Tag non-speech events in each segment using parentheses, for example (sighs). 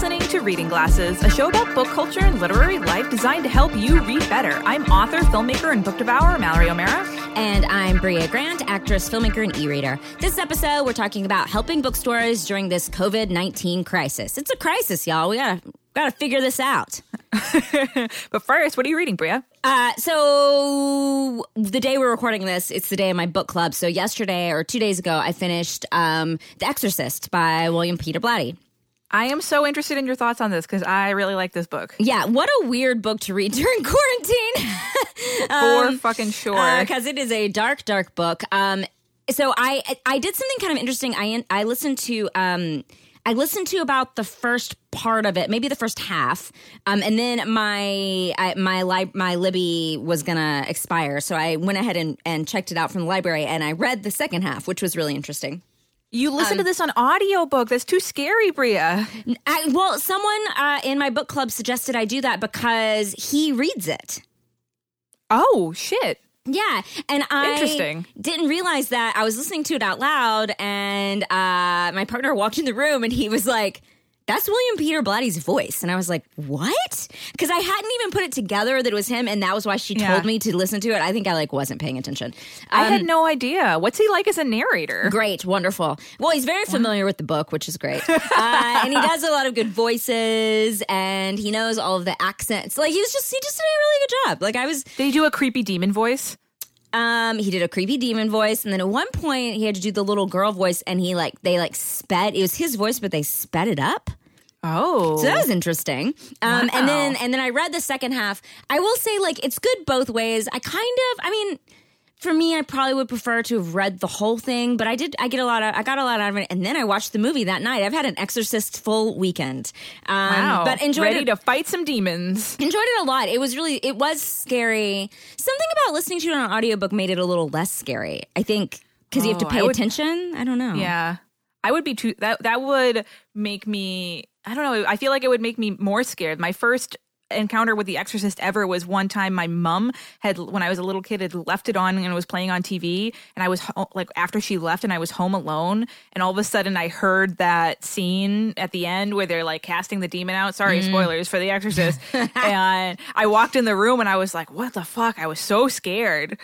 listening to Reading Glasses, a show about book culture and literary life designed to help you read better. I'm author, filmmaker, and book devourer Mallory O'Meara. And I'm Brea Grant, actress, filmmaker, and e reader. This episode, we're talking about helping bookstores during this COVID 19 crisis. It's a crisis, y'all. We gotta, gotta figure this out. (laughs) but first, what are you reading, Brea? Uh, so the day we're recording this, it's the day of my book club. So yesterday or two days ago, I finished um, The Exorcist by William Peter Blatty. I am so interested in your thoughts on this because I really like this book. Yeah, what a weird book to read (laughs) during quarantine. (laughs) um, For fucking sure. Because uh, it is a dark, dark book. Um, so I I did something kind of interesting. I I listened to um, I listened to about the first part of it, maybe the first half, um, and then my I, my li- my Libby was gonna expire, so I went ahead and, and checked it out from the library, and I read the second half, which was really interesting. You listen um, to this on audiobook. That's too scary, Brea. I, well, someone uh, in my book club suggested I do that because he reads it. Oh, shit. Yeah, and I Interesting. didn't realize that I was listening to it out loud, and uh, my partner walked in the room, and he was like, that's William Peter Blatty's voice. And I was like, what? Because I hadn't even put it together that it was him, and that was why she yeah. told me to listen to it. I think I like wasn't paying attention. Um, I had um, no idea. What's he like as a narrator? Great, wonderful. Well, he's very familiar with the book, which is great. (laughs) uh, and he does a lot of good voices, and he knows all of the accents. Like he was just he just did a really good job. Like I was. Did he do a creepy demon voice? Um, he did a creepy demon voice, and then at one point he had to do the little girl voice, and he like they like sped. It was his voice, but they sped it up. Oh, so that was interesting. Um, wow. and then and then I read the second half. I will say, like, it's good both ways. I kind of, I mean, for me, I probably would prefer to have read the whole thing, but I did. I get a lot of. I got a lot out of it, and then I watched the movie that night. I've had an Exorcist full weekend. Um, wow! But enjoyed ready it, to fight some demons. (laughs) Enjoyed it a lot. It was really. It was scary. Something about listening to it on an audiobook made it a little less scary. I think because oh, you have to oh, pay I would, attention. I don't know. Yeah, I would be too. That that would make me. I don't know. I feel like it would make me more scared. My first encounter with The Exorcist ever was one time my mom had, when I was a little kid, had left it on and it was playing on TV. And I was ho- like, after she left and I was home alone. And all of a sudden I heard that scene at the end where they're like casting the demon out. Sorry, mm. spoilers for The Exorcist. (laughs) and I walked in the room and I was like, what the fuck? I was so scared.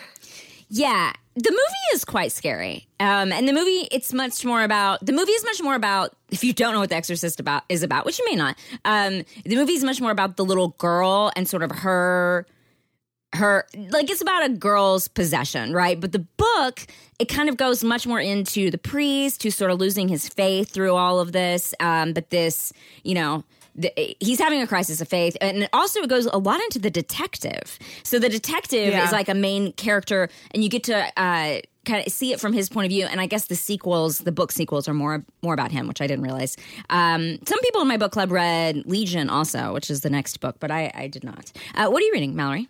Yeah, the movie is quite scary. Um, and the movie, it's much more about the movie is much more about if you don't know what The Exorcist about is about, which you may not. Um, the movie is much more about the little girl and sort of her her like it's about a girl's possession, right? But the book it kind of goes much more into the priest who's sort of losing his faith through all of this. Um, but this, you know, the, he's having a crisis of faith. And also it goes a lot into the detective. So the detective yeah. is like a main character and you get to uh, kind of see it from his point of view. And i guess the sequels the book sequels are more more about him which i didn't realize. Um, some people in my book club read legion also which is the next book but i, I did not. Uh, what are you reading mallory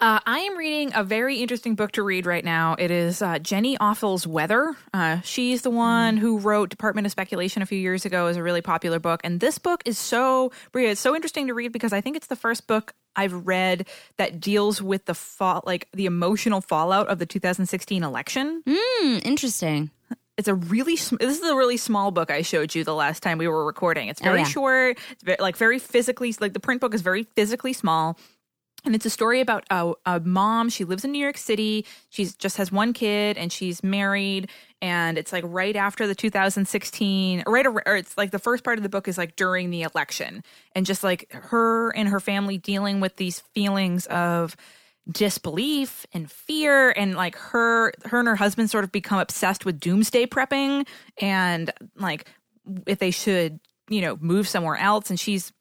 uh, I am reading a very interesting book to read right now. It is uh, Jenny Offill's Weather. Uh, she's the one who wrote Department of Speculation a few years ago. is a really popular book, and this book is so Brea. It's so interesting to read because I think it's the first book I've read that deals with the fall, like the emotional fallout of the 2016 election. Mm, interesting. It's a really this is a really small book I showed you the last time we were recording. It's very oh, yeah. short. It's very, like very physically like the print book is very physically small and it's a story about a, a, mom. She lives in new york city. She's just has one kid and she's married. And it's like right after the 2016 right or it's like the first part of the book is like during the election. And just like her and her family dealing with these feelings of disbelief and fear. And like her her and her husband sort of become obsessed with doomsday prepping. And like if they should you know move somewhere else. And she's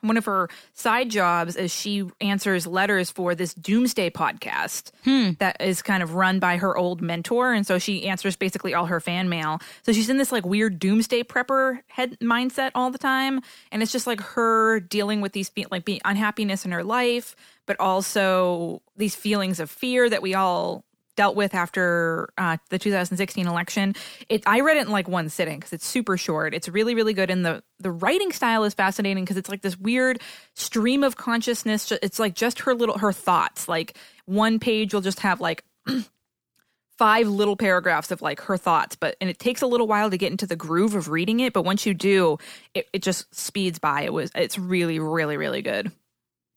one of her side jobs is she answers letters for this doomsday podcast hmm. that is kind of run by her old mentor. And so she answers basically all her fan mail. So she's in this like weird doomsday prepper head mindset all the time. And it's just like her dealing with these like unhappiness in her life but also these feelings of fear that we all dealt with after uh, the 2016 election. It I read it in like one sitting because it's super short. It's really really good, and the the writing style is fascinating because it's like this weird stream of consciousness. It's like just her little her thoughts. Like one page will just have like (clears throat) five little paragraphs of like her thoughts, but and it takes a little while to get into the groove of reading it. But once you do, it, it just speeds by. It was it's really, really, really good.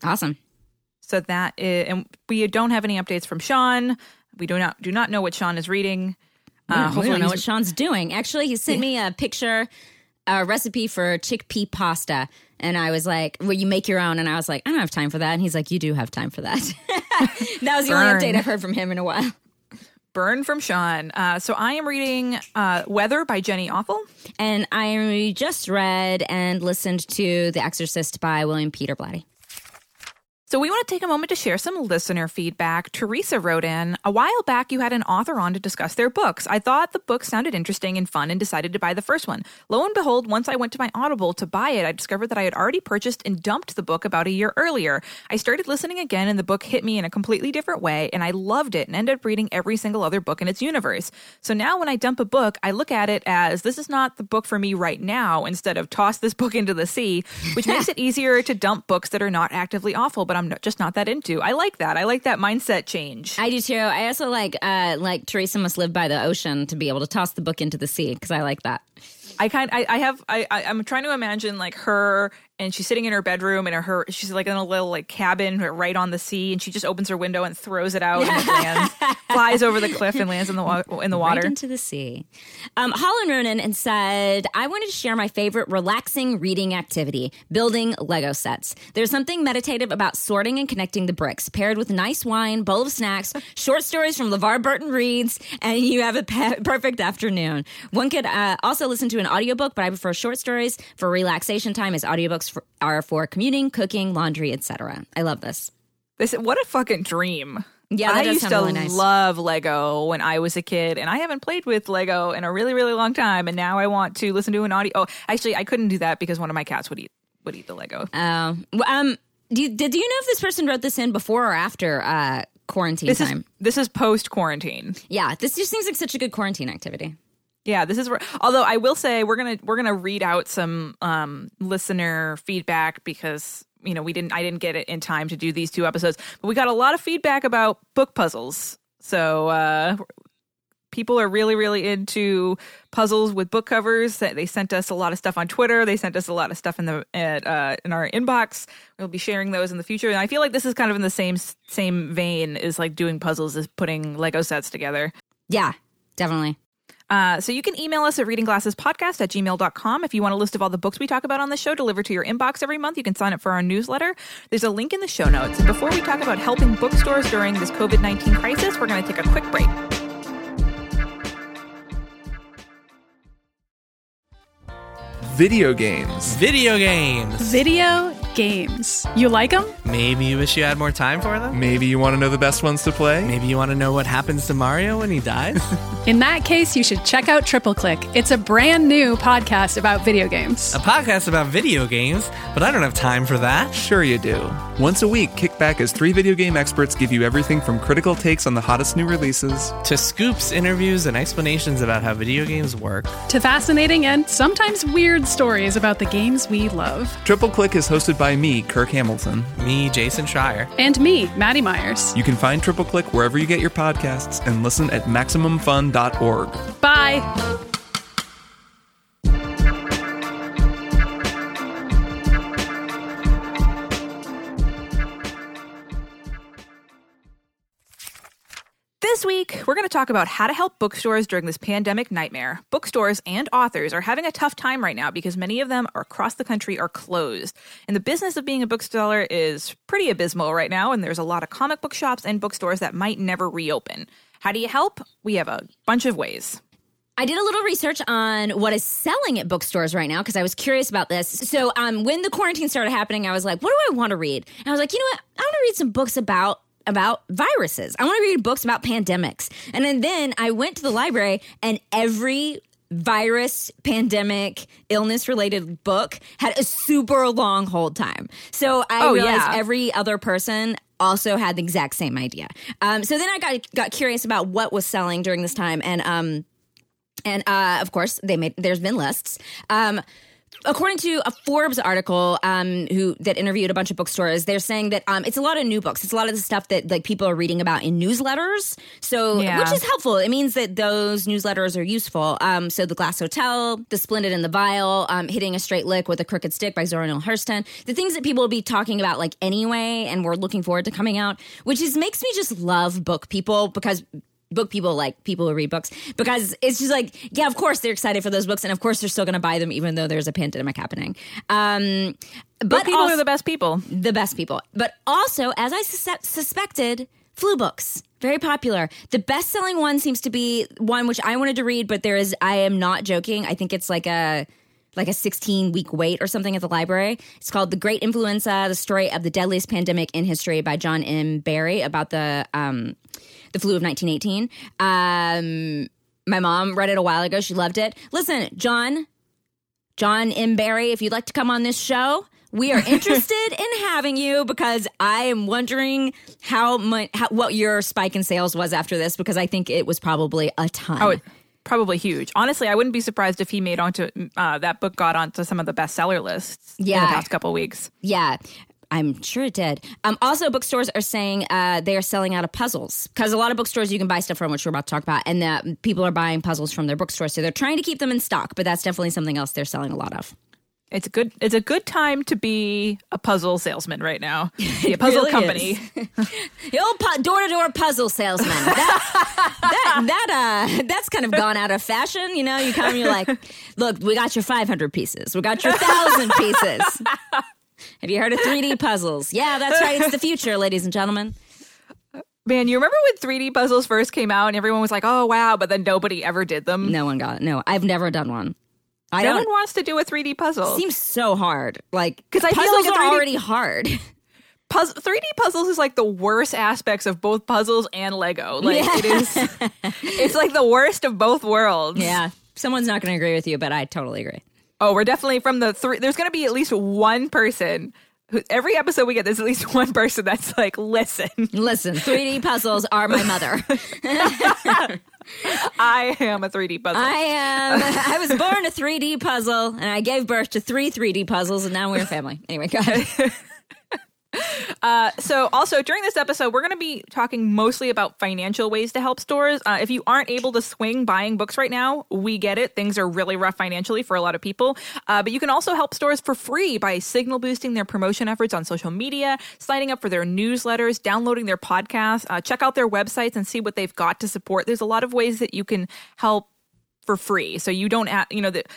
Awesome. So that is, and we don't have any updates from Sean. We do not do not know what Sean is reading. Uh, we don't know what Sean's doing. Actually, he sent me a picture, a recipe for chickpea pasta, and I was like, "Will you make your own?" And I was like, "I don't have time for that." And he's like, "You do have time for that." (laughs) that was the only update I've heard from him in a while. Burn from Sean. Uh, so I am reading uh, Weather by Jenny Offill. And I just read and listened to The Exorcist by William Peter Blatty. So, we want to take a moment to share some listener feedback. Teresa wrote in A while back, you had an author on to discuss their books. I thought the book sounded interesting and fun and decided to buy the first one. Lo and behold, once I went to my Audible to buy it, I discovered that I had already purchased and dumped the book about a year earlier. I started listening again, and the book hit me in a completely different way, and I loved it and ended up reading every single other book in its universe. So now, when I dump a book, I look at it as this is not the book for me right now, instead of toss this book into the sea, which makes it easier to dump books that are not actively awful, but I'm just not that into. I like that. I like that mindset change. I do too. I also like uh like Teresa must live by the ocean to be able to toss the book into the sea because I like that. I kind I, I have I, I am trying to imagine like her and she's sitting in her bedroom and her she's like in a little like cabin right on the sea and she just opens her window and throws it out and it (laughs) lands flies over the cliff and lands in the wa- in the water right into the sea. Um, Holland Ronan and said, "I wanted to share my favorite relaxing reading activity: building Lego sets. There's something meditative about sorting and connecting the bricks, paired with nice wine, bowl of snacks, short stories from LeVar Burton reads, and you have a pe- perfect afternoon. One could uh, also listen to an audiobook, but I prefer short stories for relaxation time as audiobooks for, are for commuting, cooking, laundry, etc. I love this. This what a fucking dream. Yeah, I used to really nice. love Lego when I was a kid, and I haven't played with Lego in a really, really long time. And now I want to listen to an audio. Oh, actually, I couldn't do that because one of my cats would eat would eat the Lego. Oh, um, do you, did you know if this person wrote this in before or after uh, quarantine this time? Is, this is post quarantine. Yeah, this just seems like such a good quarantine activity. Yeah, this is where. Although I will say we're gonna we're gonna read out some um, listener feedback because you know we didn't I didn't get it in time to do these two episodes, but we got a lot of feedback about book puzzles. So uh, people are really really into puzzles with book covers. They sent us a lot of stuff on Twitter. They sent us a lot of stuff in the at, uh, in our inbox. We'll be sharing those in the future. And I feel like this is kind of in the same same vein as like doing puzzles as putting Lego sets together. Yeah, definitely. Uh, so you can email us at readingglassespodcast at gmail.com. If you want a list of all the books we talk about on the show delivered to your inbox every month, you can sign up for our newsletter. There's a link in the show notes. And before we talk about helping bookstores during this COVID 19 crisis, we're going to take a quick break. Video games. Video games. Video games. You like them? Maybe you wish you had more time for them? Maybe you want to know the best ones to play? Maybe you want to know what happens to Mario when he dies? (laughs) In that case, you should check out Triple Click. It's a brand new podcast about video games. A podcast about video games, but I don't have time for that. Sure, you do. Once a week, kick back as three video game experts give you everything from critical takes on the hottest new releases to scoops, interviews, and explanations about how video games work, to fascinating and sometimes weird stories about the games we love. Triple Click is hosted by me, Kirk Hamilton, me, Jason Schreier, and me, Maddie Myers. You can find Triple Click wherever you get your podcasts and listen at MaximumFun.org. Bye. This week, we're going to talk about how to help bookstores during this pandemic nightmare. Bookstores and authors are having a tough time right now because many of them across the country are closed. And the business of being a bookseller is pretty abysmal right now, and there's a lot of comic book shops and bookstores that might never reopen. How do you help? We have a bunch of ways. I did a little research on what is selling at bookstores right now because I was curious about this. So, um, when the quarantine started happening, I was like, what do I want to read? And I was like, you know what? I want to read some books about about viruses. I want to read books about pandemics. And then, then I went to the library and every virus, pandemic, illness related book had a super long hold time. So I oh, realized yeah. every other person also had the exact same idea. Um, so then I got got curious about what was selling during this time, and um, and uh, of course they made there's been lists. Um, according to a Forbes article, um, who that interviewed a bunch of bookstores, they're saying that um, it's a lot of new books. It's a lot of the stuff that like people are reading about in newsletters. So, Yeah. which is helpful. It means that those newsletters are useful. Um, so, the Glass Hotel, The Splendid and the Vile, um, Hitting a Straight Lick with a Crooked Stick by Zora Neale Hurston, the things that people will be talking about like anyway, and we're looking forward to coming out, which is makes me just love book people because book people like people who read books. Because it's just like yeah of course they're excited for those books and of course they're still going to buy them even though there's a pandemic happening. Um but But people also, are the best people. the best people. But also as i sus- suspected flu books very popular. The best-selling one seems to be one which i wanted to read but there is i am not joking. I think it's like a like a 16 week wait or something at the library. It's called The Great Influenza, the story of the deadliest pandemic in history by John M. Barry about the um, the flu of 1918. Um, my mom read it a while ago. She loved it. Listen, John, John M. Barry, if you'd like to come on this show, we are (laughs) interested in having you because I am wondering how much how, what your spike in sales was after this because I think it was probably a ton. Oh, probably huge. Honestly, I wouldn't be surprised if he made onto uh, that book got onto some of the bestseller lists in Yeah. the past couple weeks. Yeah. I'm sure it did. Um, also, bookstores are saying uh, they are selling out of puzzles because a lot of bookstores you can buy stuff from, which we're about to talk about, and the people are buying puzzles from their bookstores. So they're trying to keep them in stock, but that's definitely something else they're selling a lot of. It's a good. It's a good time to be a puzzle salesman right now. (laughs) Be a puzzle really company. (laughs) The old pu- door-to-door puzzle salesman. That, that, that, uh, that's kind of gone out of fashion. You know, you come, you're like, look, we got your 500 pieces. We got your 1,000 pieces. Have you heard of 3D puzzles? Yeah, that's right. It's the future, ladies and gentlemen. Man, you remember when 3D puzzles first came out and everyone was like, "Oh wow," but then nobody ever did them. No one got it. No, I've never done one. I no don't. one wants to do a 3D puzzle. seems so hard. Like 'Cause I feel puzzles like a are 3D already hard. (laughs) Puzz- 3D puzzles is like the worst aspects of both puzzles and Lego. Like it is, (laughs) it's like the worst of both worlds. yeah, someone's not going to agree with you, but I totally agree. Oh, we're definitely from the three. There's going to be at least one person. Who, every episode we get, there's at least (laughs) one person that's like, listen, Listen, 3D puzzles are my mother. I am a 3D puzzle. I am. I was born a 3D puzzle, and I gave birth to three 3D puzzles, and now we're a family. Anyway, go ahead. (laughs) So, also during this episode, we're going to be talking mostly about financial ways to help stores. Uh, if you aren't able to swing buying books right now, we get it. Things are really rough financially for a lot of people. Uh, but you can also help stores for free by signal boosting their promotion efforts on social media, signing up for their newsletters, downloading their podcasts, uh, check out their websites and see what they've got to support. There's a lot of ways that you can help for free. So you don't you know, that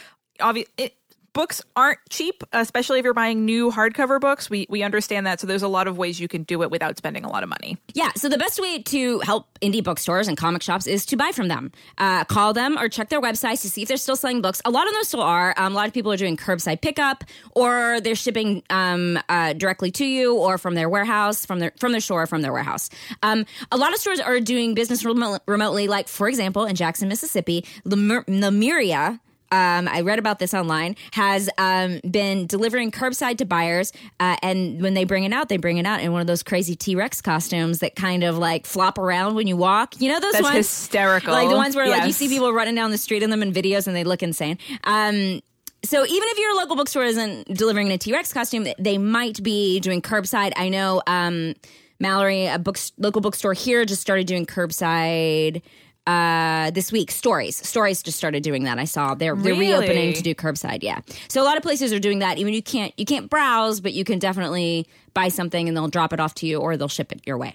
obviously. Books aren't cheap, especially if you're buying new hardcover books. We we understand that, so there's a lot of ways you can do it without spending a lot of money. Yeah, so the best way to help indie bookstores and comic shops is to buy from them. Uh, call them or check their websites to see if they're still selling books. A lot of them still are. Um, a lot of people are doing curbside pickup, or they're shipping um, uh, directly to you, or from their warehouse, from their from their store, or from their warehouse. Um, a lot of stores are doing business remote, remotely. Like for example, in Jackson, Mississippi, Lemur- Lemuria um, I read about this online, has um, been delivering curbside to buyers. Uh, and when they bring it out, they bring it out in one of those crazy T Rex costumes that kind of like flop around when you walk. You know those That's ones? hysterical. Like the ones where like you see people running down the street in them in videos and they look insane. Um, so even if your local bookstore isn't delivering in a T Rex costume, they might be doing curbside. I know um, Mallory, a book, local bookstore here, just started doing curbside uh this week. Stories. Stories just started doing that. I saw they're they're Really? reopening to do curbside yeah. So a lot of places are doing that. Even you can't you can't browse but you can definitely buy something and they'll drop it off to you or they'll ship it your way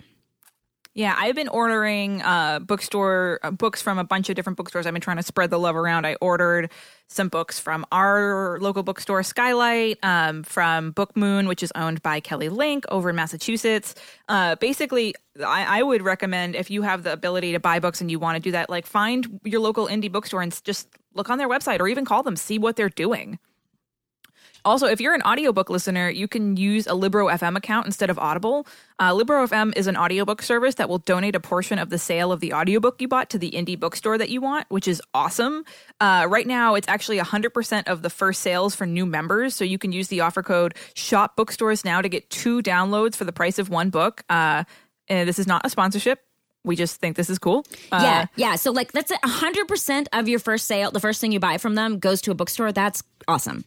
Yeah, I've been ordering uh, bookstore uh, books from a bunch of different bookstores. I've been trying to spread the love around. I ordered some books from our local bookstore, Skylight, um, from Book Moon, which is owned by Kelly Link over in Massachusetts. Uh, basically, I, I would recommend if you have the ability to buy books and you want to do that, like find your local indie bookstore and just look on their website or even call them, see what they're doing. Also, if you're an audiobook listener, you can use a Libro FM account instead of Audible. Uh, Libro FM is an audiobook service that will donate a portion of the sale of the audiobook you bought to the indie bookstore that you want, which is awesome. Uh, right now, it's actually 100% of the first sales for new members. So you can use the offer code SHOP Bookstores now to get two downloads for the price of one book. Uh, and this is not a sponsorship. We just think this is cool. Uh, yeah yeah so like that's a hundred percent of your first sale the first thing you buy from them goes to a bookstore that's awesome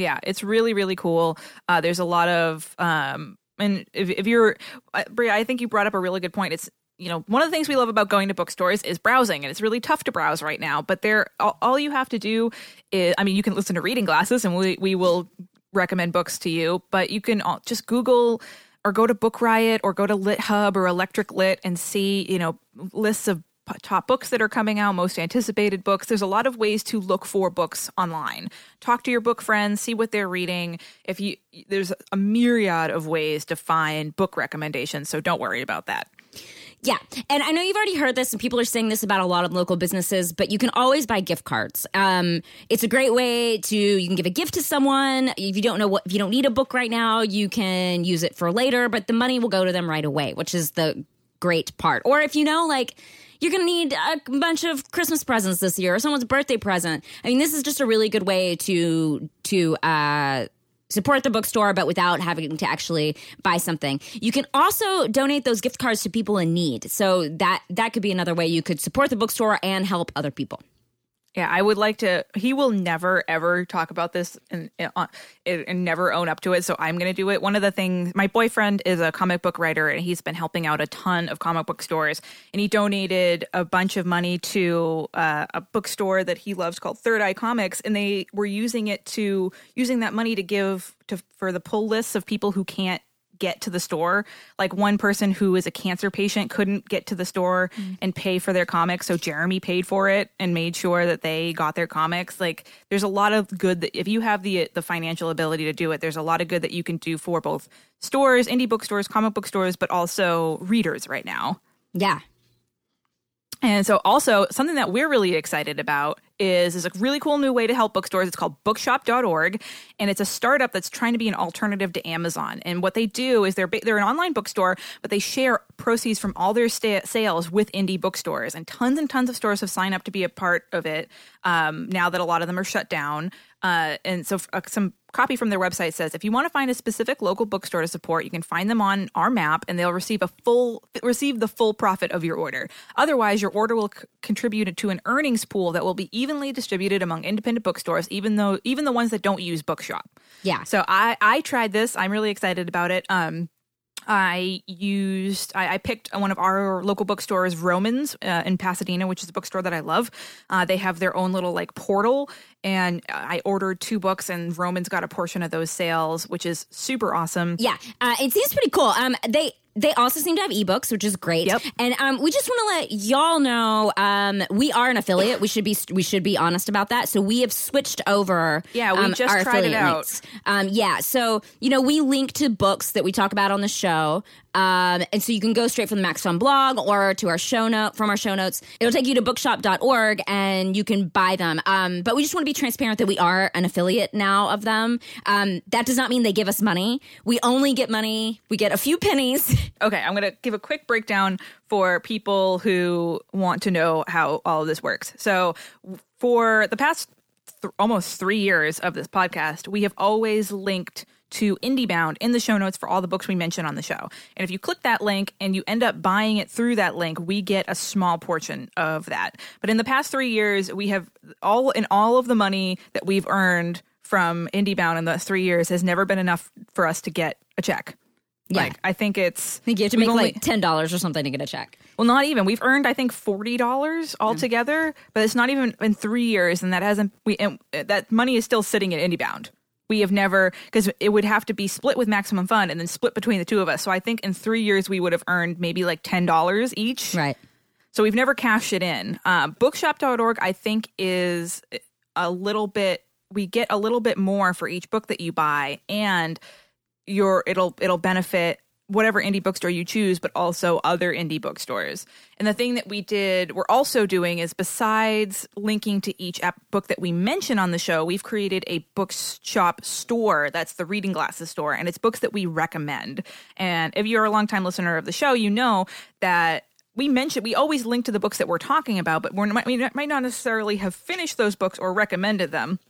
Yeah, it's really really cool. Uh, there's a lot of um, and if, if you're uh, Brea, I think you brought up a really good point. It's you know one of the things we love about going to bookstores is browsing, and it's really tough to browse right now. But there, all, all you have to do is, I mean, you can listen to reading glasses, and we we will recommend books to you. But you can all, just Google or go to Book Riot or go to Lit Hub or Electric Lit and see you know lists of top books that are coming out, most anticipated books. There's a lot of ways to look for books online. Talk to your book friends, see what they're reading. If you there's a myriad of ways to find book recommendations, so don't worry about that. Yeah. And I know you've already heard this and people are saying this about a lot of local businesses, but you can always buy gift cards. Um, it's a great way to, you can give a gift to someone. If you don't know what, if you don't need a book right now, you can use it for later, but the money will go to them right away, which is the great part. Or if you know, like, you're going to need a bunch of Christmas presents this year or someone's birthday present. I mean, this is just a really good way to to uh, support the bookstore, but without having to actually buy something. You can also donate those gift cards to people in need. So that that could be another way you could support the bookstore and help other people. Yeah, I would like to. He will never ever talk about this and, uh, and never own up to it. So I'm going to do it. One of the things, my boyfriend is a comic book writer and he's been helping out a ton of comic book stores. And he donated a bunch of money to uh, a bookstore that he loves called Third Eye Comics, and they were using it to using that money to give to for the pull lists of people who can't get to the store. Like one person who is a cancer patient couldn't get to the store mm. and pay for their comics, so Jeremy paid for it and made sure that they got their comics. Like there's a lot of good that if you have the the financial ability to do it, there's a lot of good that you can do for both stores, indie bookstores, comic book stores, but also readers right now. Yeah. And so also something that we're really excited about is is a really cool new way to help bookstores. It's called bookshop.org and it's a startup that's trying to be an alternative to Amazon. And what they do is they're they're an online bookstore, but they share proceeds from all their sta- sales with indie bookstores. And tons and tons of stores have signed up to be a part of it. Um, now that a lot of them are shut down, uh, and so uh, some copy from their website says if you want to find a specific local bookstore to support, you can find them on our map, and they'll receive a full receive the full profit of your order. Otherwise, your order will c- contribute to an earnings pool that will be evenly distributed among independent bookstores, even though even the ones that don't use Bookshop. Yeah. So I I tried this. I'm really excited about it. Um, I used, I, I, picked one of our local bookstores, Vroman's uh, in Pasadena, which is a bookstore that I love. Uh, they have their own little like portal, and I ordered two books, and Vroman's got a portion of those sales, which is super awesome. Yeah, uh, it seems pretty cool. Um, they they also seem to have ebooks, which is great. Yep. And um, we just want to let y'all know um, we are an affiliate. We should be we should be honest about that. So we have switched over. Yeah, we um, just our tried it out. Um, yeah, so you know we link to books that we talk about on the show. Um, and so you can go straight from the Max Fun blog or to our show note from our show notes. It'll take you to bookshop.org and you can buy them. Um, but we just want to be transparent that we are an affiliate now of them. Um, that does not mean they give us money. We only get money. We get a few pennies. (laughs) Okay, I'm going to give a quick breakdown for people who want to know how all of this works. So, for the past th- almost three years of this podcast, we have always linked to IndieBound in the show notes for all the books we mention on the show. And if you click that link and you end up buying it through that link, we get a small portion of that. But in the past three years, we have all in all of the money that we've earned from IndieBound in the three years has never been enough for us to get a check. Yeah. Like I think it's I think you have to make only, like ten dollars or something to get a check. Well, not even. We've earned I think forty dollars altogether, mm. but it's not even in three years, and that hasn't we and that money is still sitting at IndieBound we have never because it would have to be split with maximum fun and then split between the two of us. So i think in three years we would have earned maybe like $10 each. Right. So we've never cashed it in. Uh, bookshop.org i think is a little bit we get a little bit more for each book that you buy and your it'll it'll benefit whatever indie bookstore you choose, but also other indie bookstores. And the thing that we did, we're also doing is besides linking to each book that we mention on the show, we've created a bookshop store. That's the Reading Glasses store, and it's books that we recommend. And if you're a longtime listener of the show, you know that we mention we always link to the books that we're talking about, but we're, we might not necessarily have finished those books or recommended them.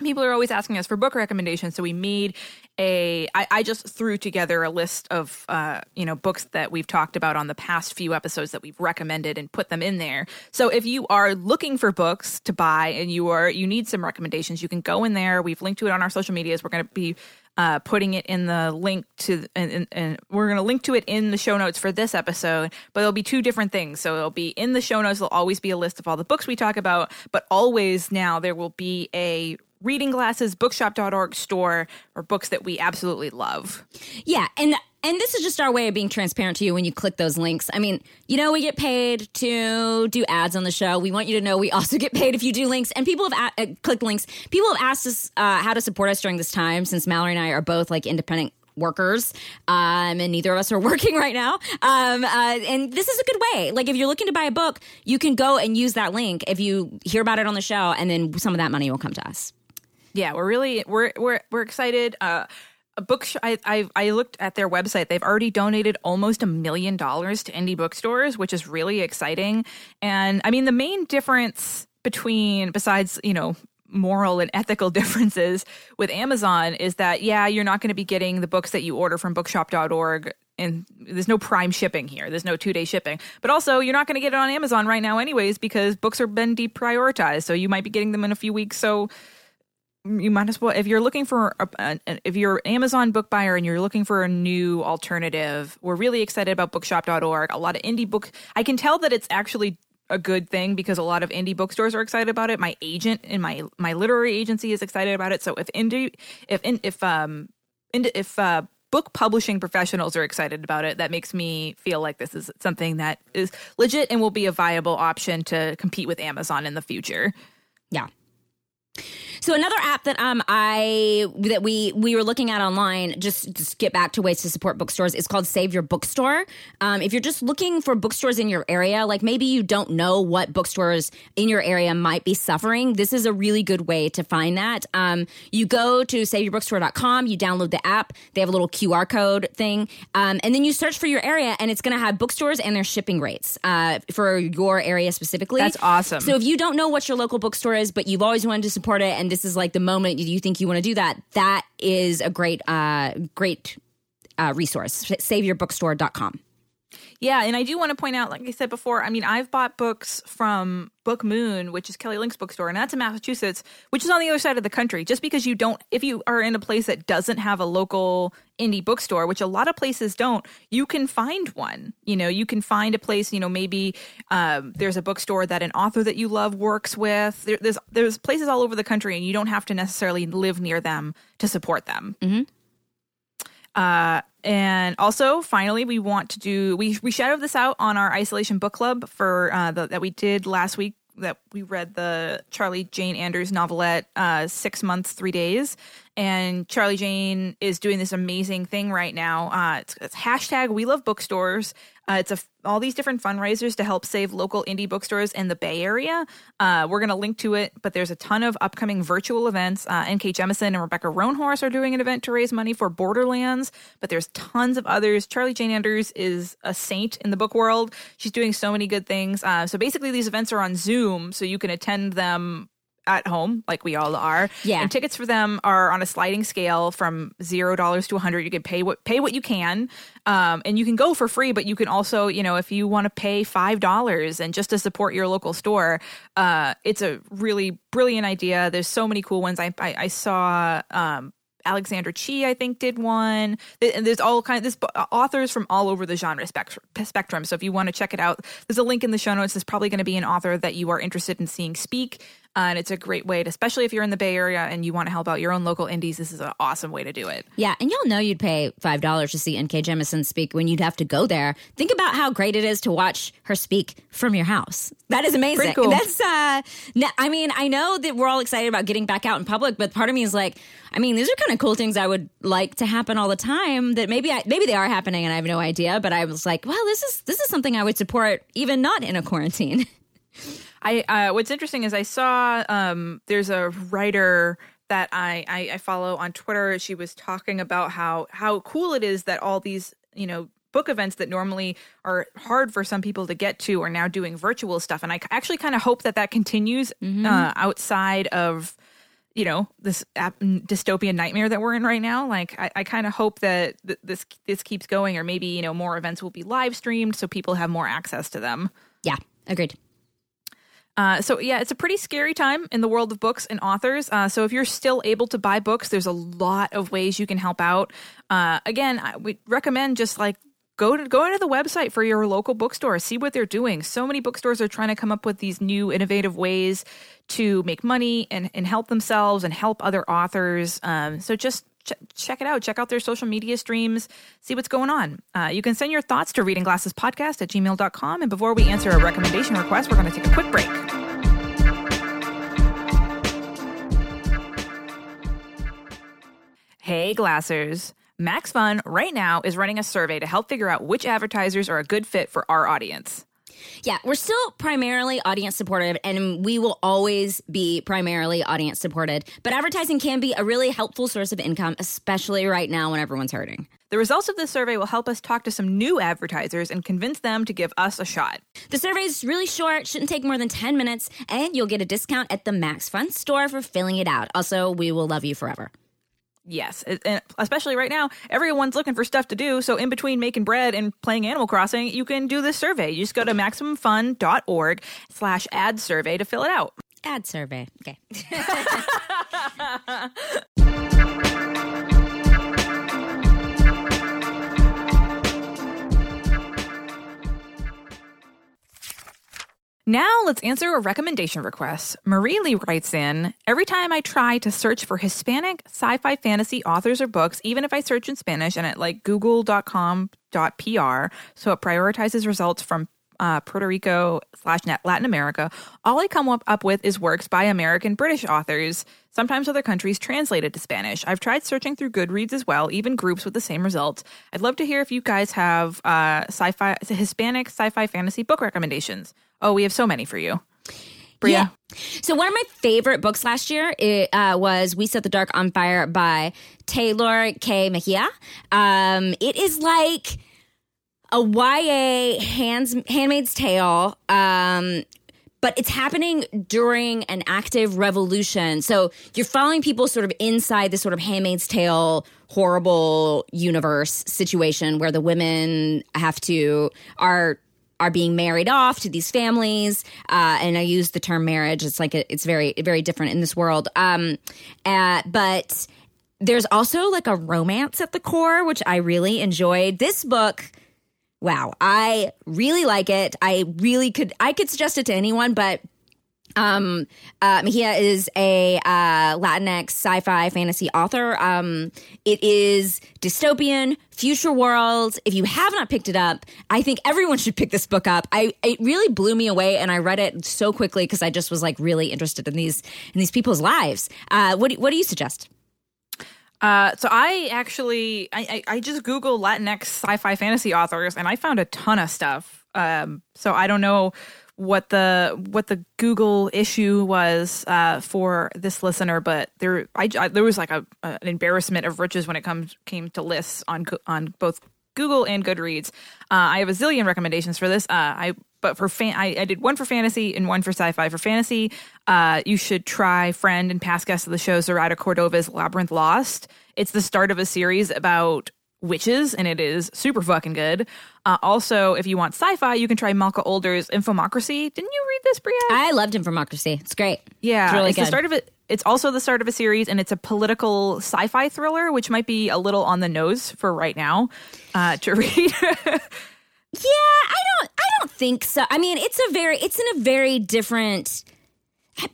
people are always asking us for book recommendations so we made a I, I just threw together a list of uh, you know books that we've talked about on the past few episodes that we've recommended and put them in there. So if you are looking for books to buy and you are you need some recommendations you can go in there. We've linked to it on our social medias. We're going to be uh, putting it in the link to and, and, and we're going to link to it in the show notes for this episode but it'll be two different things. So it'll be in the show notes. There'll always be a list of all the books we talk about but always now there will be a reading glasses bookshop.org store or books that we absolutely love Yeah, and and this is just our way of being transparent to you when you click those links. I mean, you know, we get paid to do ads on the show. We want you to know we (laughs) also get paid if you do links. And people have a- uh, clicked links. People have asked us uh, how to support us during this time, since Mallory and I are both like independent workers um, and neither of us are (laughs) working right now um, uh, and this is a good way like if you're looking to buy a book you can go and use that link if you hear about it on the show and then some of that money will come to us yeah we're really we're we're we're excited. Uh a book sh- I, I i looked at their website. They've already donated almost a million dollars to indie bookstores which is really exciting. And i mean the main difference between besides you know moral and (laughs) ethical differences with amazon is that yeah you're not going to be getting the books that you order from bookshop.org and there's no prime shipping here. There's no two day shipping. But also you're not going to get it on amazon right now anyways because books are been deprioritized so you might be getting them in a few weeks. So you might as well if you're looking for a, if you're amazon book buyer and you're looking for a new alternative we're really excited about bookshop.org a lot of indie book i can tell that it's actually a good thing because a lot of indie bookstores are excited about it. My agent in my my literary agency is excited about it. So if indie if in if um if uh book publishing professionals are excited about it that makes me feel like this is something that is legit and will be a viable option to compete with amazon in the future. Yeah so another app that um I that we we were looking at online just just get back to ways to support bookstores is called Save Your Bookstore. Um, if you're just looking for bookstores in your area, like maybe you don't know what bookstores in your area might be suffering, this is a really good way to find that. Um, you go to saveyourbookstore.com, you download the app. They have a little QR code thing, um, and then you search for your area, and it's going to have bookstores and their shipping rates uh, for your area specifically. That's awesome. So if you don't know what your local bookstore is, but you've always wanted to support it, and this is like the moment you think you want to do that, that is a great, uh, great uh, resource. SaveYourBookstore.com. Yeah, and I do want to point out, like I said before, I mean, I've bought books from Book Moon, which is Kelly Link's bookstore, and that's in Massachusetts, which is on the other side of the country. Just because you don't, if you are in a place that doesn't have a local indie bookstore, which a lot of places don't, you can find one. You know, you can find a place. You know, maybe um, there's a bookstore that an author that you love works with. There, there's there's places all over the country, and you don't have to necessarily live near them to support them. Mm-hmm. Uh, and also, finally, we want to do we we shadowed this out on our isolation book club for uh, the, that we did last week. That we read the Charlie Jane Anders novelette, uh, Six Months, Three Days, and Charlie Jane is doing this amazing thing right now. Uh, it's, it's hashtag We Love Bookstores. Uh, it's a, all these different fundraisers to help save local indie bookstores in the Bay Area. Uh, we're going to link to it, but there's a ton of upcoming virtual events. Uh, N.K. Jemisin and Rebecca Roanhorse are doing an event to raise money for Borderlands, but there's tons of others. Charlie Jane Anders is a saint in the book world. She's doing so many good things. Uh, so basically, these events are on Zoom, so you can attend them at home, like we all are. Yeah. And tickets for them are on a sliding scale from zero dollars to a hundred. You can pay what pay what you can, um, and you can go for free. But you can also, you know, if you want to pay five dollars and just to support your local store, uh, it's a really brilliant idea. There's so many cool ones. I I, I saw. Um, Alexander Chee, I think, did one. And there's all kind of this authors from all over the genre spectrum. So if you want to check it out, there's a link in the show notes. There's probably going to be an author that you are interested in seeing speak. Uh, and it's a great way to, especially if you're in the Bay Area and you want to help out your own local indies. This is an awesome way to do it. Yeah, and y'all know you'd pay five dollars to see N.K. Jemisin speak when you'd have to go there. Think about how great it is to watch her speak from your house. That is amazing. Cool. That's uh, I mean, I know that we're all excited about getting back out in public, but part of me is like, I mean, these are kind of cool things I would like to happen all the time. That maybe I, maybe they are happening and I have no idea. But I was like, well, this is this is something I would support even not in a quarantine. (laughs) I uh, what's interesting is I saw um, there's a writer that I, I I follow on Twitter. She was talking about how how cool it is that all these you know book events that normally are hard for some people to get to are now doing virtual stuff and i actually kind of hope that that continues Mm-hmm. uh, outside of you know this dystopian nightmare that we're in right now like i, I kind of hope that th- this this keeps going or maybe you know more events will be live streamed so people have more access to them yeah agreed uh, so yeah, it's a pretty scary time in the world of books and authors. Uh, so if you're still able to buy books, there's a lot of ways you can help out. Uh, again, I, we recommend just like go to go into the website for your local bookstore. See what they're doing. So many bookstores are trying to come up with these new innovative ways to make money and, and help themselves and help other authors. Um, so just ch- check it out. Check out their social media streams. See what's going on. Uh, you can send your thoughts to reading glasses podcast at gmail.com and before we answer a recommendation request we're going to take a quick break hey glassers Max Fun right now is running a survey to help figure out which advertisers are a good fit for our audience. Yeah, we're still primarily audience supported and we will always be primarily audience supported. But advertising can be a really helpful source of income, especially right now when everyone's hurting. The results of this survey will help us talk to some new advertisers and convince them to give us a shot. The survey is really short, shouldn't take more than 10 minutes, and you'll get a discount at the Max Fun store for filling it out. Also, we will love you forever. Yes, and especially right now, everyone's looking for stuff to do. So in between making bread and playing Animal Crossing, you can do this survey. You just go to maximumfun.org slash ad survey to fill it out. Ad survey. Okay. (laughs) Now let's answer a recommendation request. Marie Lee writes in Every time I try to search for Hispanic sci fi fantasy authors or books, even if I search in Spanish and at like google.com.pr, so it prioritizes results from uh, Puerto Rico slash Latin America, all I come up, up with is works by American British authors, sometimes other countries translated to Spanish. I've tried searching through Goodreads as well, even groups with the same results. I'd love to hear if you guys have uh, sci-fi, Hispanic sci-fi fantasy book recommendations. Oh, we have so many for you. Brea. Yeah. So one of my favorite books last year it, uh, was "We Set the Dark on Fire" by Tehlor Kay Mejia. Um, it is like a YA hands, Handmaid's Tale. Um, but it's happening during an active revolution. So you're following people sort of inside this sort of Handmaid's Tale horrible universe situation where the women have to are are being married off to these families, uh, and I use the term marriage. It's like a, it's very very different in this world. Um, uh, but there's also like a romance at the core, which I really enjoyed. This book wow, I really like it. I really could, I could suggest it to anyone, but um, uh, Mejia is a uh, Latinx sci-fi fantasy author. Um, it is dystopian, future world. If you have not picked it up, I think everyone should pick this book up. I it really blew me away, and I read it so quickly because I just was like really interested in these in these people's lives. Uh, what do, what do you suggest? Uh, so I actually I, I, I just Google Latinx sci-fi fantasy authors and I found a ton of stuff. Um, so I don't know what the what the Google issue was uh, for this listener, but there I, I there was like a, a, an embarrassment of riches when it comes came to lists on on both Google and Goodreads. Uh, I have a zillion recommendations for this. Uh, I but for fan, I, I, did one for fantasy and one for sci-fi. For fantasy, uh, you should try friend and past guest of the show, Zoraida Cordova's Labyrinth Lost. It's the start of a series about witches, and it is super fucking good. Uh, also, if you want sci-fi, you can try Malka Older's Infomocracy. Didn't you read this, Brea? I loved Infomocracy. It's great. Yeah, it's really it's the start of it. It's also the start of a series, and it's a political sci-fi thriller, which might be a little on the nose for right now uh, to (laughs) read. Yeah, I don't I don't think so. I mean, it's a very it's in a very different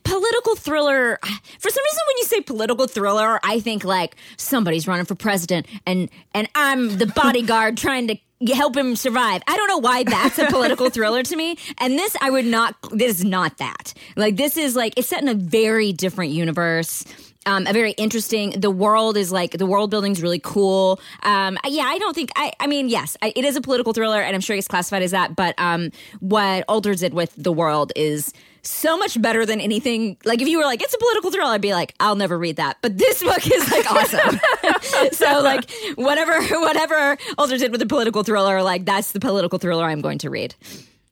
political thriller. For some reason when you say political thriller, I think like somebody's running for president and and I'm the (laughs) bodyguard trying to help him survive. I don't know why that's a political (laughs) thriller to me. And this I would not this is not that. Like this is like it's set in a very different universe um, a very interesting. The world is like the world building's really cool. Um, yeah, I don't think I. I mean, yes, I, it is a political thriller, and I'm sure it's classified as that. But um, what Older did with the world is so much better than anything. Like if you were like, it's a political thriller, I'd be like, I'll never read that. But this (laughs) book is like awesome. (laughs) so like whatever whatever Older did with the political thriller, like that's the political thriller I'm going to read.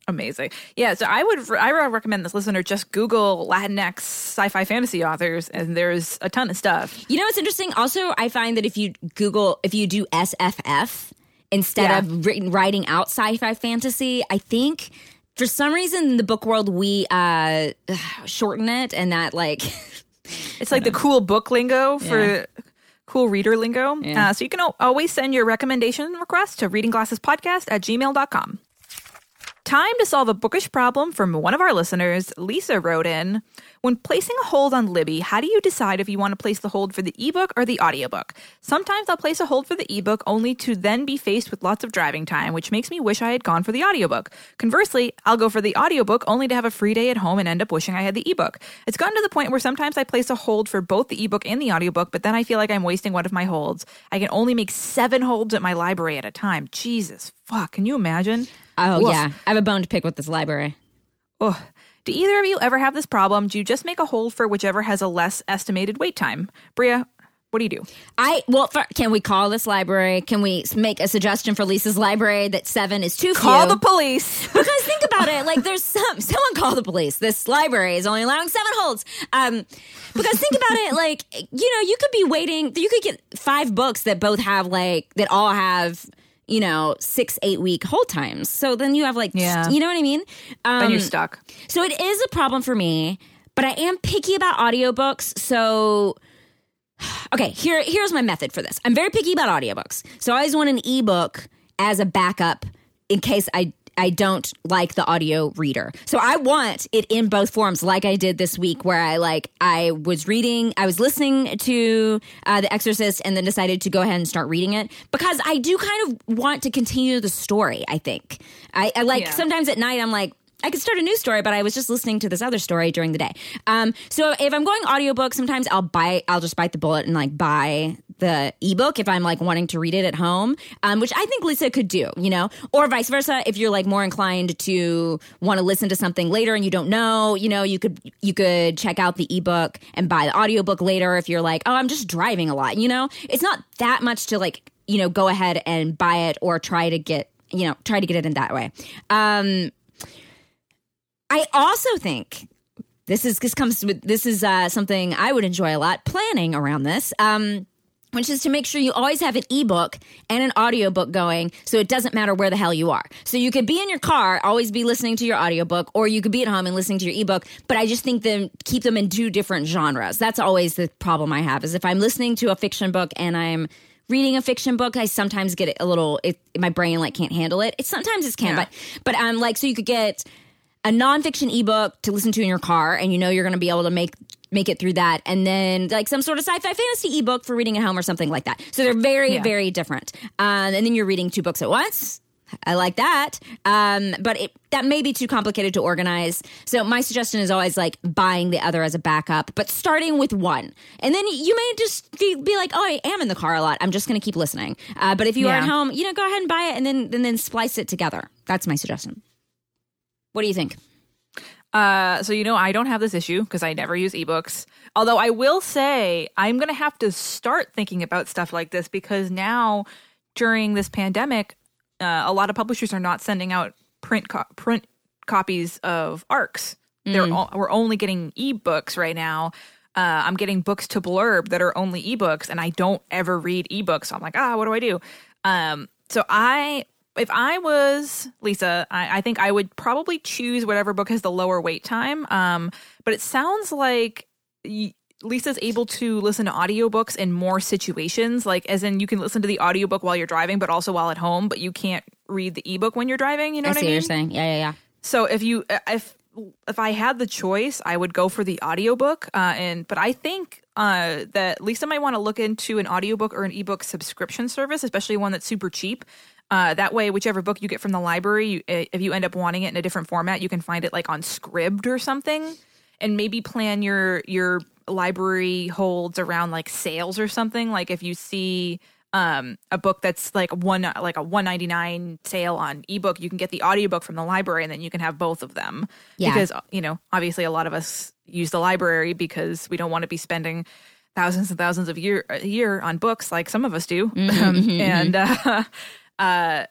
Amazing. Yeah, so I would I would recommend this listener just Google Latinx sci-fi fantasy authors, and there's a ton of stuff. You know what's interesting? Also, I find that if you Google, if you do SFF instead Yeah. of writing out sci-fi fantasy, I think for some reason in the book world we uh, (sighs) shorten it, and that like (laughs) It's like the cool book lingo for Yeah. cool reader lingo. Yeah. Uh, so you can always send your recommendation request to readingglassespodcast at gmail.com. Time to solve a bookish problem from one of our listeners. Lisa wrote in When placing a hold on Libby, how do you decide if you want to place the hold for the ebook or the audiobook? Sometimes I'll place a hold for the ebook only to then be faced with lots of driving time, which makes me wish I had gone for the audiobook. Conversely, I'll go for the audiobook only to have a free day at home and end up wishing I had the ebook. It's gotten to the point where sometimes I place a hold for both the ebook and the audiobook, but then I feel like I'm wasting one of my holds. I can only make seven holds at my library at a time. Jesus fuck, can you imagine? Oh Woof. yeah, I have a bone to pick with this library. Ugh. Do either of you ever have this problem? Do you just make a hold for whichever has a less estimated wait time? Brea, what do you do? I well, for, can we call this library? Can we make a suggestion for Lisa's library that seven is too Call few? the police. (laughs) because think about it like there's some (laughs) someone call the police this library is only allowing seven holds um because think about it like you know you could be waiting you could get five books that both have like that all have you know six eight week hold times so then you have like Yeah. you know what i mean um, and you're stuck. so it is a problem for me, but I am picky about audiobooks. So (sighs) okay, here here's my method for this. I'm very picky about audiobooks. So I always want an ebook as a backup in case I I don't like the audio reader. So I want it in both forms like I did this week where I like I was reading, I was listening to uh, The Exorcist and then decided to go ahead and start reading it because I do kind of want to continue the story, I think. I, I like Yeah. sometimes at night I'm like I could start a new story, but I was just listening to this other story during the day. Um, so if I'm going audiobook, sometimes I'll buy, I'll just bite the bullet and like buy the ebook if I'm like wanting to read it at home, um, which I think Lisa could do, you know, or vice versa. If you're like more inclined to want to listen to something later and you don't know, you know, you could you could check out the ebook and buy the audiobook later. If you're like, oh, I'm just driving a lot, you know, it's not that much to like, you know, go ahead and buy it or try to get, you know, try to get it in that way. Um, I also think this is this comes with this is uh, something I would enjoy a lot planning around this. Um, which is to make sure you always have an ebook and an audiobook going so it doesn't matter where the hell you are. So you could be in your car, always be listening to your audiobook, or you could be at home and listening to your ebook, but I just think them keep them in two different genres. That's always the problem I have is if I'm listening to a fiction book and I'm reading a fiction book, I sometimes get a little it, my brain like can't handle it. It sometimes it can, Yeah. but but I'm um like so you could get a nonfiction ebook to listen to in your car, and you know you're going to be able to make make it through that, and then like some sort of sci-fi fantasy ebook for reading at home or something like that. So they're very Yeah. very different. Um, and then you're reading two books at once. I like that, um, but it, that may be too complicated to organize. So my suggestion is always like buying the other as a backup, but starting with one, and then you may just be, be like, "Oh, I am in the car a lot. I'm just going to keep listening." Uh, but if you are at home, you know, go ahead and buy it, and then and then splice it together. That's my suggestion. What do you think? Uh, so you know, I don't have this issue because I never use ebooks. Although I will say I'm going to have to start thinking about stuff like this because now during this pandemic, uh, a lot of publishers are not sending out print co- print copies of ARCs. They're o- we're only getting ebooks right now. Uh, I'm getting books to blurb that are only ebooks, and I don't ever read ebooks. So I'm like, ah, what do I do? Um, so I, if I was Lisa, I, I think I would probably choose whatever book has the lower wait time. Um, but it sounds like y- Lisa's able to listen to audiobooks in more situations, like as in you can listen to the audiobook while you're driving, but also while at home, but you can't read the ebook when you're driving. You know I what see I what mean? you're saying. Yeah, yeah, yeah. So if you if if I had the choice, I would go for the audiobook. Uh, and but I think uh, that Lisa might want to look into an audiobook or an ebook subscription service, especially one that's super cheap. Uh, that way, whichever book you get from the library, you, if you end up wanting it in a different format, you can find it like on Scribd or something, and maybe plan your your library holds around like sales or something. Like if you see um a book that's like one like a 199 sale on ebook you can get the audiobook from the library and then you can have both of them Yeah. because you know obviously a lot of us use the library because we don't want to be spending thousands and thousands of year a year on books like some of us do Mm-hmm, (laughs) um, and uh, uh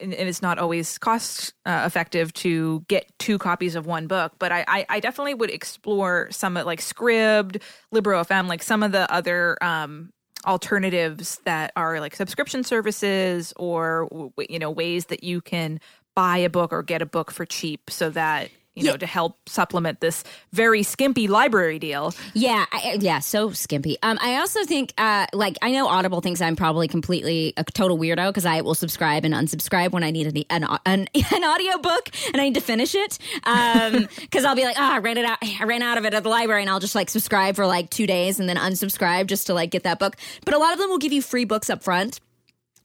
and, and it's not always cost uh, effective to get two copies of one book. But I, I, I definitely would explore some of like Scribd, LibroFM, like some of the other um, alternatives that are like subscription services or you know ways that you can buy a book or get a book for cheap so that you yeah. know, to help supplement this very skimpy library deal. Yeah, I, yeah, so skimpy. Um, I also think, uh, like, I know Audible thinks I'm probably completely a total weirdo because I will subscribe and unsubscribe when I need an an, (laughs) an, an audio book and I need to finish it. Um, (laughs) because I'll be like, oh, I ran it out, I ran out of it at the library, and I'll just like subscribe for like two days and then unsubscribe just to like get that book. But a lot of them will give you free books up front.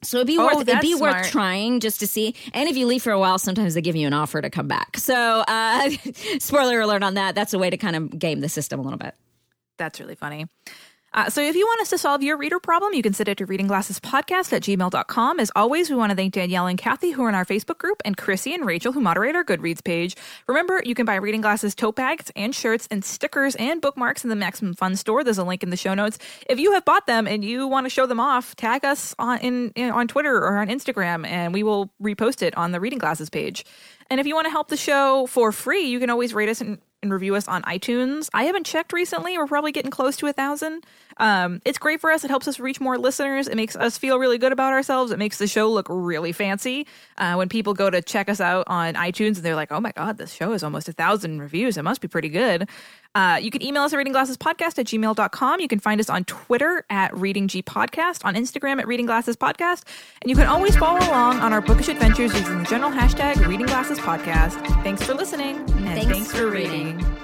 So it'd be oh, worth it'd be smart. worth trying just to see. And if you leave for a while, sometimes they give you an offer to come back. So uh, (laughs) spoiler alert on that. That's a way to kind of game the system a little bit. That's really funny. Uh, so if you want us to solve your reader problem, you can send it to readingglassespodcast at gmail.com. As always, we want to thank Danielle and Kathy, who are in our Facebook group, and Chrissy and Rachel, who moderate our Goodreads page. Remember, you can buy Reading Glasses tote bags and shirts and stickers and bookmarks in the Maximum Fun store. There's a link in the show notes. If you have bought them and you want to show them off, tag us on, in, in on Twitter or on Instagram, and we will repost it on the Reading Glasses page. And if you want to help the show for free, you can always rate us and and review us on iTunes. I haven't checked recently. We're probably getting close to a thousand. Um, it's great for us. It helps us reach more listeners. It makes us feel really good about ourselves. It makes the show look really fancy. Uh, when people go to check us out on iTunes and they're like, oh my God, this show is almost a thousand reviews. It must be pretty good. Uh, you can email us at readingglassespodcast at gmail.com. You can find us on Twitter at readinggpodcast, on Instagram at readingglassespodcast, and you can always follow along on our bookish adventures using the general hashtag readingglassespodcast. Thanks for listening, and thanks, thanks for reading. reading.